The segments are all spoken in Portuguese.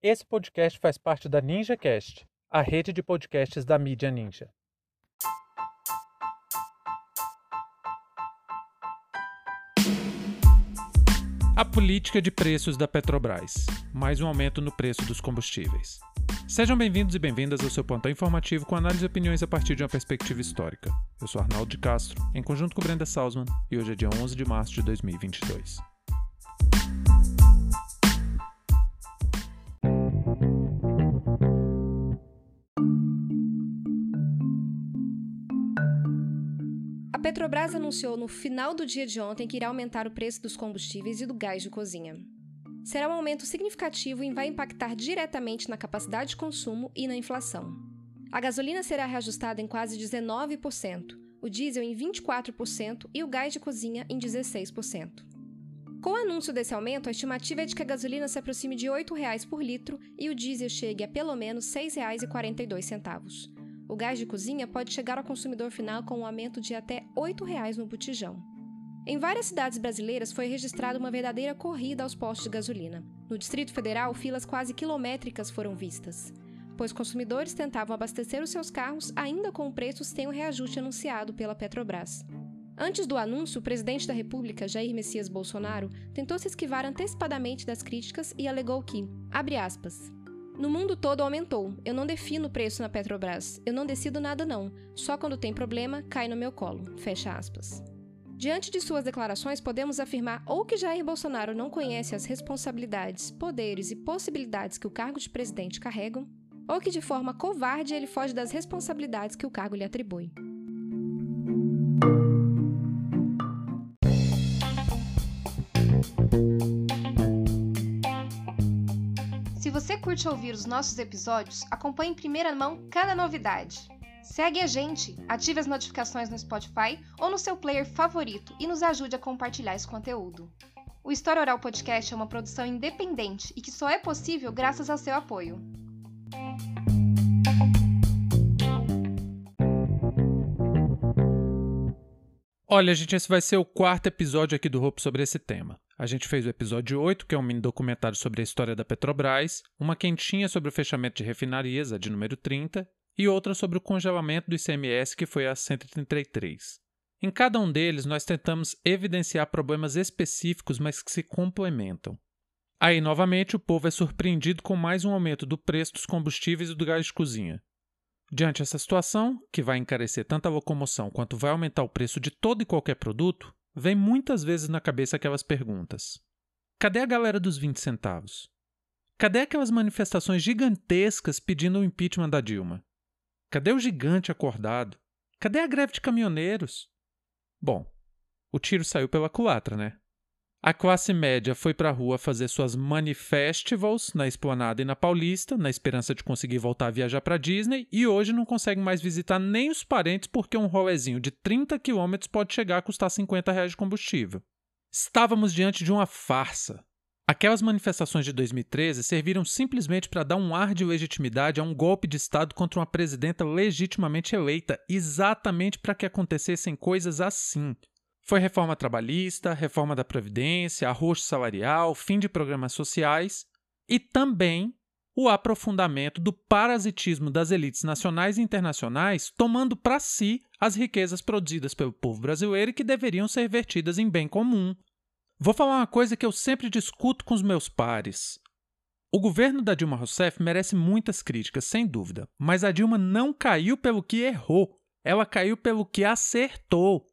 Esse podcast faz parte da NinjaCast, a rede de podcasts da mídia Ninja. A política de preços da Petrobras. Mais um aumento no preço dos combustíveis. Sejam bem-vindos e bem-vindas ao seu pontão informativo com análise e opiniões a partir de uma perspectiva histórica. Eu sou Arnaldo de Castro, em conjunto com Brenda Salzman, e hoje é dia 11 de março de 2022. Petrobras anunciou no final do dia de ontem que irá aumentar o preço dos combustíveis e do gás de cozinha será um aumento significativo e vai impactar diretamente na capacidade de consumo e na inflação. A gasolina será reajustada em quase 19%, o diesel em 24% e o gás de cozinha em 16%. Com o anúncio desse aumento, a estimativa é de que a gasolina se aproxime de R$ 8,00 por litro e o diesel chegue a pelo menos R$ 6,42. O gás de cozinha pode chegar ao consumidor final com um aumento de até R$ 8,00 no botijão. Em várias cidades brasileiras foi registrada uma verdadeira corrida aos postos de gasolina. No Distrito Federal, filas quase quilométricas foram vistas, pois consumidores tentavam abastecer os seus carros ainda com o preço sem o reajuste anunciado pela Petrobras. Antes do anúncio, o presidente da República, Jair Messias Bolsonaro, tentou se esquivar antecipadamente das críticas e alegou que, abre aspas, no mundo todo aumentou. Eu não defino o preço na Petrobras. Eu não decido nada não. Só quando tem problema, cai no meu colo. Fecha aspas. Diante de suas declarações, podemos afirmar ou que Jair Bolsonaro não conhece as responsabilidades, poderes e possibilidades que o cargo de presidente carregam, ou que de forma covarde ele foge das responsabilidades que o cargo lhe atribui. Curte ouvir os nossos episódios, acompanhe em primeira mão cada novidade. Segue a gente, ative as notificações no Spotify ou no seu player favorito e nos ajude a compartilhar esse conteúdo. O História Oral Podcast é uma produção independente e que só é possível graças ao seu apoio. Olha, gente, esse vai ser o quarto episódio aqui do Roupo sobre esse tema. A gente fez o episódio 8, que é um mini documentário sobre a história da Petrobras, uma quentinha sobre o fechamento de refinarias, a de número 30, e outra sobre o congelamento do ICMS, que foi a 133. Em cada um deles, nós tentamos evidenciar problemas específicos, mas que se complementam. Aí, novamente, o povo é surpreendido com mais um aumento do preço dos combustíveis e do gás de cozinha. Diante dessa situação, que vai encarecer tanto a locomoção quanto vai aumentar o preço de todo e qualquer produto, vem muitas vezes na cabeça aquelas perguntas: cadê a galera dos 20 centavos? Cadê aquelas manifestações gigantescas pedindo o impeachment da Dilma? Cadê o gigante acordado? Cadê a greve de caminhoneiros? Bom, o tiro saiu pela culatra, né? A classe média foi para a rua fazer suas manifestivals na Esplanada e na Paulista, na esperança de conseguir voltar a viajar para Disney, e hoje não consegue mais visitar nem os parentes porque um rolezinho de 30 quilômetros pode chegar a custar 50 reais de combustível. Estávamos diante de uma farsa. Aquelas manifestações de 2013 serviram simplesmente para dar um ar de legitimidade a um golpe de Estado contra uma presidenta legitimamente eleita, exatamente para que acontecessem coisas assim. Foi reforma trabalhista, reforma da Previdência, arroxo salarial, fim de programas sociais e também o aprofundamento do parasitismo das elites nacionais e internacionais, tomando para si as riquezas produzidas pelo povo brasileiro e que deveriam ser vertidas em bem comum, Vou falar uma coisa que eu sempre discuto com os meus pares. O governo da Dilma Rousseff merece muitas críticas, sem dúvida, mas a Dilma não caiu pelo que errou, ela caiu pelo que acertou.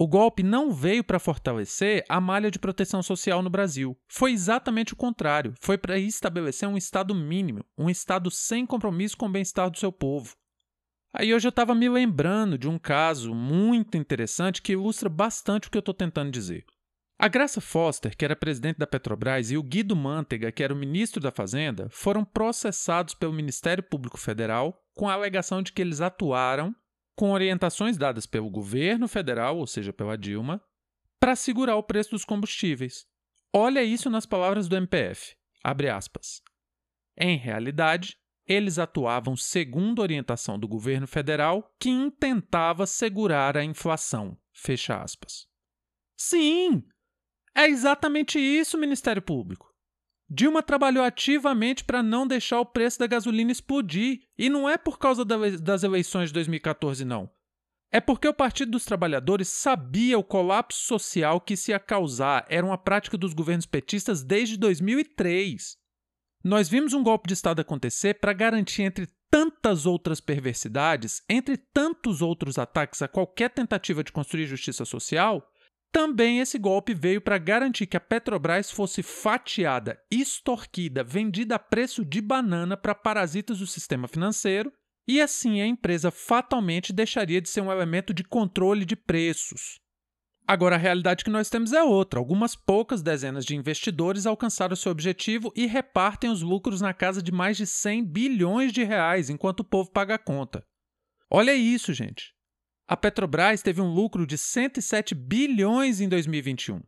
O golpe não veio para fortalecer a malha de proteção social no Brasil. Foi exatamente o contrário. Foi para estabelecer um Estado mínimo, um Estado sem compromisso com o bem-estar do seu povo. Aí hoje eu estava me lembrando de um caso muito interessante que ilustra bastante o que eu estou tentando dizer. A Graça Foster, que era presidente da Petrobras, e o Guido Mantega, que era o ministro da Fazenda, foram processados pelo Ministério Público Federal com a alegação de que eles atuaram com orientações dadas pelo governo federal, ou seja, pela Dilma, para segurar o preço dos combustíveis. Olha isso nas palavras do MPF. Abre aspas. Em realidade, eles atuavam segundo orientação do governo federal que intentava segurar a inflação. Fecha aspas. Sim, é exatamente isso, Ministério Público. Dilma trabalhou ativamente para não deixar o preço da gasolina explodir. E não é por causa das eleições de 2014, não. É porque o Partido dos Trabalhadores sabia o colapso social que isso ia causar. Era uma prática dos governos petistas desde 2003. Nós vimos um golpe de Estado acontecer para garantir, entre tantas outras perversidades, entre tantos outros ataques a qualquer tentativa de construir justiça social, também esse golpe veio para garantir que a Petrobras fosse fatiada, extorquida, vendida a preço de banana para parasitas do sistema financeiro, e assim a empresa fatalmente deixaria de ser um elemento de controle de preços. Agora, a realidade que nós temos é outra. Algumas poucas dezenas de investidores alcançaram seu objetivo e repartem os lucros na casa de mais de 100 bilhões de reais, enquanto o povo paga a conta. Olha isso, gente. A Petrobras teve um lucro de 107 bilhões em 2021.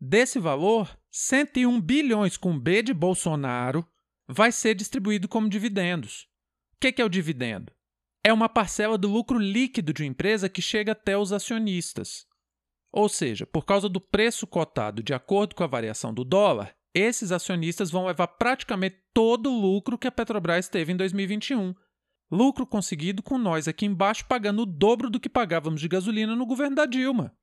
Desse valor, 101 bilhões com B de Bolsonaro vai ser distribuído como dividendos. O que é o dividendo? É uma parcela do lucro líquido de uma empresa que chega até os acionistas. Ou seja, por causa do preço cotado de acordo com a variação do dólar, esses acionistas vão levar praticamente todo o lucro que a Petrobras teve em 2021 Lucro conseguido com nós aqui embaixo pagando o dobro do que pagávamos de gasolina no governo da Dilma.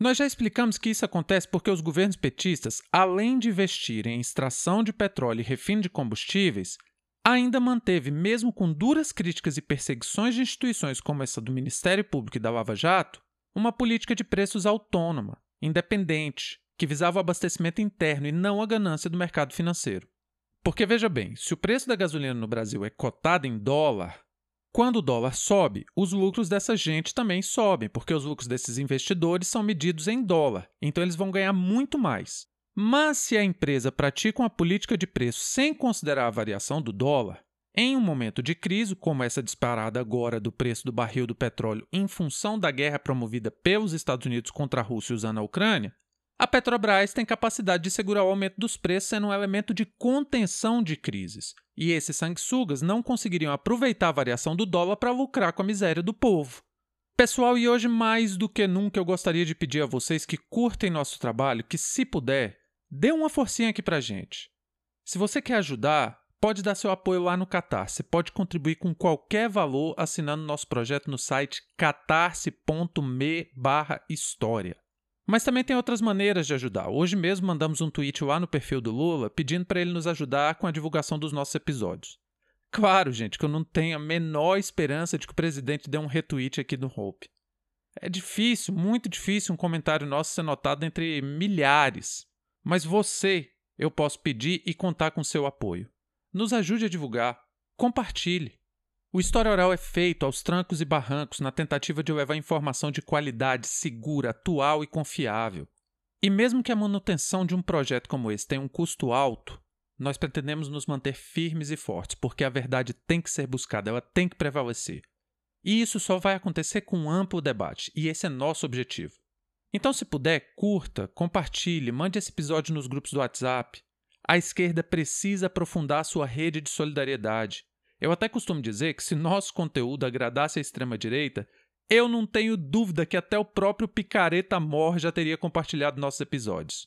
Nós já explicamos que isso acontece porque os governos petistas, além de investirem em extração de petróleo e refino de combustíveis, ainda manteve, mesmo com duras críticas e perseguições de instituições como essa do Ministério Público e da Lava Jato, uma política de preços autônoma, independente, que visava o abastecimento interno e não a ganância do mercado financeiro. Porque veja bem, se o preço da gasolina no Brasil é cotado em dólar, quando o dólar sobe, os lucros dessa gente também sobem, porque os lucros desses investidores são medidos em dólar, então eles vão ganhar muito mais. Mas se a empresa pratica uma política de preço sem considerar a variação do dólar, em um momento de crise, como essa disparada agora do preço do barril do petróleo em função da guerra promovida pelos Estados Unidos contra a Rússia usando a Ucrânia, a Petrobras tem capacidade de segurar o aumento dos preços sendo um elemento de contenção de crises, e esses sanguessugas não conseguiriam aproveitar a variação do dólar para lucrar com a miséria do povo. Pessoal, e hoje mais do que nunca eu gostaria de pedir a vocês que curtem nosso trabalho, que se puder, dê uma forcinha aqui pra gente. Se você quer ajudar, pode dar seu apoio lá no Catarse. Pode contribuir com qualquer valor assinando nosso projeto no site catarse.me/história. Mas também tem outras maneiras de ajudar. Hoje mesmo mandamos um tweet lá no perfil do Lula pedindo para ele nos ajudar com a divulgação dos nossos episódios. Claro, gente, que eu não tenho a menor esperança de que o presidente dê um retweet aqui no Hope. É difícil, muito difícil um comentário nosso ser notado entre milhares. Mas você, eu posso pedir e contar com seu apoio. Nos ajude a divulgar. Compartilhe. O História Oral é feito aos trancos e barrancos na tentativa de levar informação de qualidade, segura, atual e confiável. E mesmo que a manutenção de um projeto como esse tenha um custo alto, nós pretendemos nos manter firmes e fortes, porque a verdade tem que ser buscada, ela tem que prevalecer. E isso só vai acontecer com um amplo debate, e esse é nosso objetivo. Então, se puder, curta, compartilhe, mande esse episódio nos grupos do WhatsApp. A esquerda precisa aprofundar sua rede de solidariedade. Eu até costumo dizer que se nosso conteúdo agradasse a extrema-direita, eu não tenho dúvida que até o próprio Picareta Mor já teria compartilhado nossos episódios.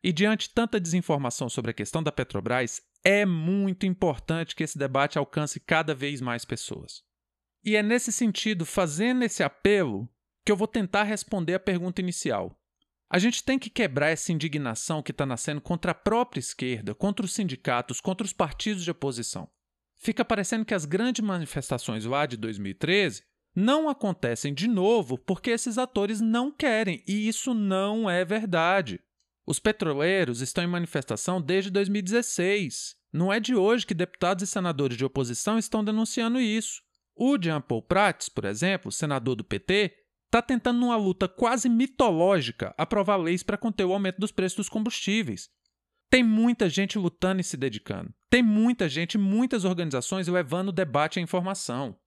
E diante tanta desinformação sobre a questão da Petrobras, é muito importante que esse debate alcance cada vez mais pessoas. E é nesse sentido, fazendo esse apelo, que eu vou tentar responder a pergunta inicial. A gente tem que quebrar essa indignação que está nascendo contra a própria esquerda, contra os sindicatos, contra os partidos de oposição fica parecendo que as grandes manifestações lá de 2013 não acontecem de novo porque esses atores não querem, e isso não é verdade. Os petroleiros estão em manifestação desde 2016. Não é de hoje que deputados e senadores de oposição estão denunciando isso. O Jean Paul Prats, por exemplo, senador do PT, está tentando, numa luta quase mitológica, aprovar leis para conter o aumento dos preços dos combustíveis. Tem muita gente lutando e se dedicando. Tem muita gente, muitas organizações levando debate à informação.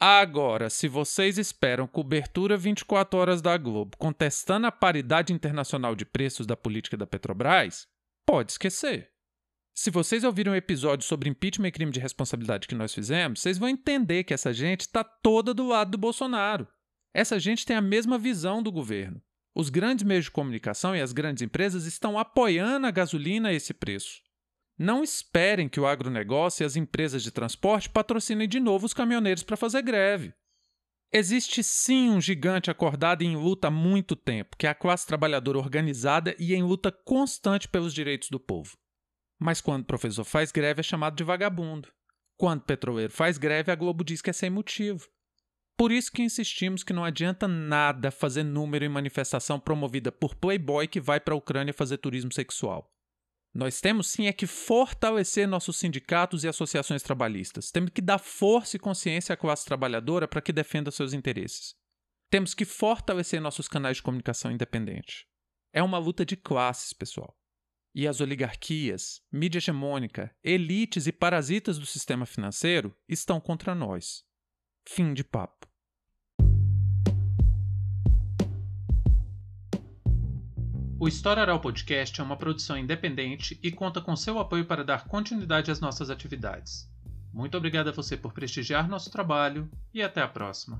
Agora, se vocês esperam cobertura 24 horas da Globo contestando a paridade internacional de preços da política da Petrobras, pode esquecer. Se vocês ouviram o episódio sobre impeachment e crime de responsabilidade que nós fizemos, vocês vão entender que essa gente está toda do lado do Bolsonaro. Essa gente tem a mesma visão do governo. Os grandes meios de comunicação e as grandes empresas estão apoiando a gasolina a esse preço. Não esperem que o agronegócio e as empresas de transporte patrocinem de novo os caminhoneiros para fazer greve. Existe sim um gigante acordado e em luta há muito tempo, que é a classe trabalhadora organizada e em luta constante pelos direitos do povo. Mas quando o professor faz greve é chamado de vagabundo. Quando o petroleiro faz greve, a Globo diz que é sem motivo. Por isso que insistimos que não adianta nada fazer número em manifestação promovida por playboy que vai para a Ucrânia fazer turismo sexual. Nós temos sim é que fortalecer nossos sindicatos e associações trabalhistas. Temos que dar força e consciência à classe trabalhadora para que defenda seus interesses. Temos que fortalecer nossos canais de comunicação independente. É uma luta de classes, pessoal. E as oligarquias, mídia hegemônica, elites e parasitas do sistema financeiro estão contra nós. Fim de papo. O História Podcast é uma produção independente e conta com seu apoio para dar continuidade às nossas atividades. Muito obrigado a você por prestigiar nosso trabalho e até a próxima.